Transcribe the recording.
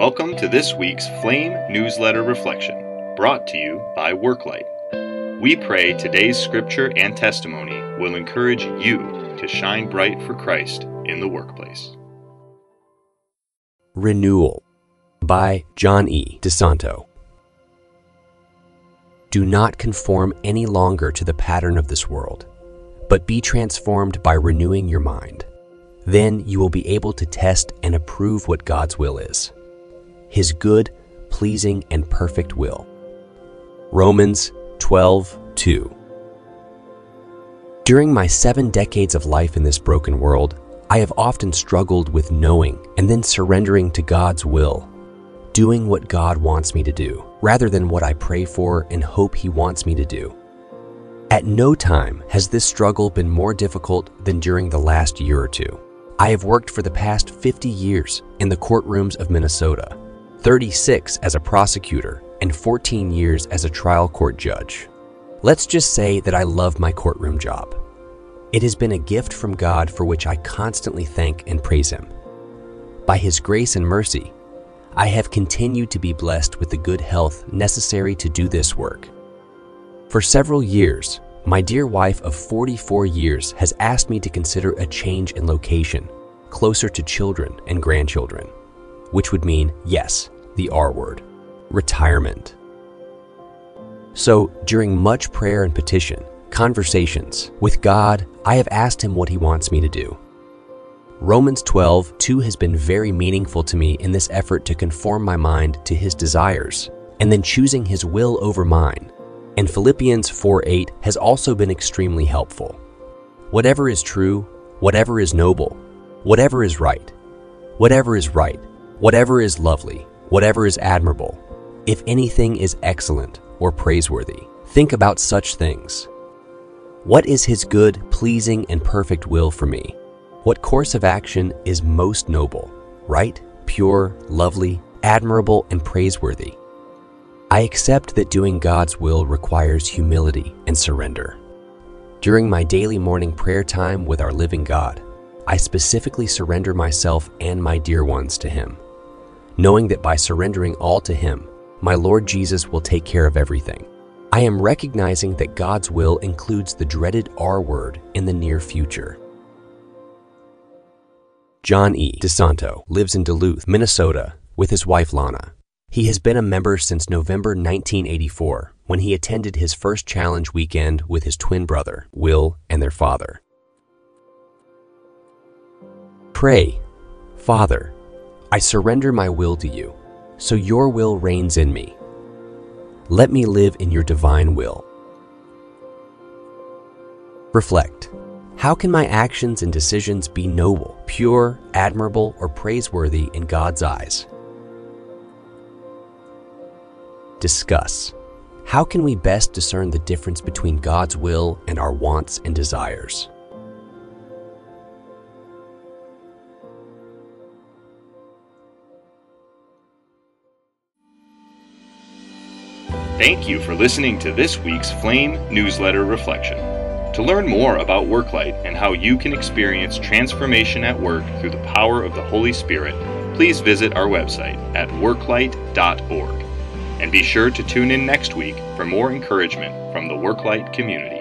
Welcome to this week's Flame Newsletter Reflection, brought to you by Worklight. We pray today's scripture and testimony will encourage you to shine bright for Christ in the workplace. Renewal by John E. DeSanto. Do not conform any longer to the pattern of this world, but be transformed by renewing your mind. Then you will be able to test and approve what God's will is His good, pleasing, and perfect will. Romans 12 2. During my seven decades of life in this broken world, I have often struggled with knowing and then surrendering to God's will, doing what God wants me to do, rather than what I pray for and hope He wants me to do. At no time has this struggle been more difficult than during the last year or two. I have worked for the past 50 years in the courtrooms of Minnesota, 36 as a prosecutor, and 14 years as a trial court judge. Let's just say that I love my courtroom job. It has been a gift from God for which I constantly thank and praise Him. By His grace and mercy, I have continued to be blessed with the good health necessary to do this work. For several years, my dear wife of 44 years has asked me to consider a change in location, closer to children and grandchildren, which would mean, yes, the R word, retirement. So, during much prayer and petition, conversations with God, I have asked Him what He wants me to do. Romans 12, 2 has been very meaningful to me in this effort to conform my mind to His desires, and then choosing His will over mine and Philippians 4 8 has also been extremely helpful. Whatever is true, whatever is noble, whatever is right, whatever is right, whatever is lovely, whatever is admirable, if anything is excellent or praiseworthy, think about such things. What is His good, pleasing, and perfect will for me? What course of action is most noble, right, pure, lovely, admirable, and praiseworthy? I accept that doing God's will requires humility and surrender. During my daily morning prayer time with our living God, I specifically surrender myself and my dear ones to Him, knowing that by surrendering all to Him, my Lord Jesus will take care of everything. I am recognizing that God's will includes the dreaded R word in the near future. John E. DeSanto lives in Duluth, Minnesota, with his wife Lana. He has been a member since November 1984 when he attended his first challenge weekend with his twin brother, Will, and their father. Pray, Father, I surrender my will to you, so your will reigns in me. Let me live in your divine will. Reflect. How can my actions and decisions be noble, pure, admirable, or praiseworthy in God's eyes? Discuss. How can we best discern the difference between God's will and our wants and desires? Thank you for listening to this week's Flame Newsletter Reflection. To learn more about Worklight and how you can experience transformation at work through the power of the Holy Spirit, please visit our website at worklight.org. And be sure to tune in next week for more encouragement from the Worklight community.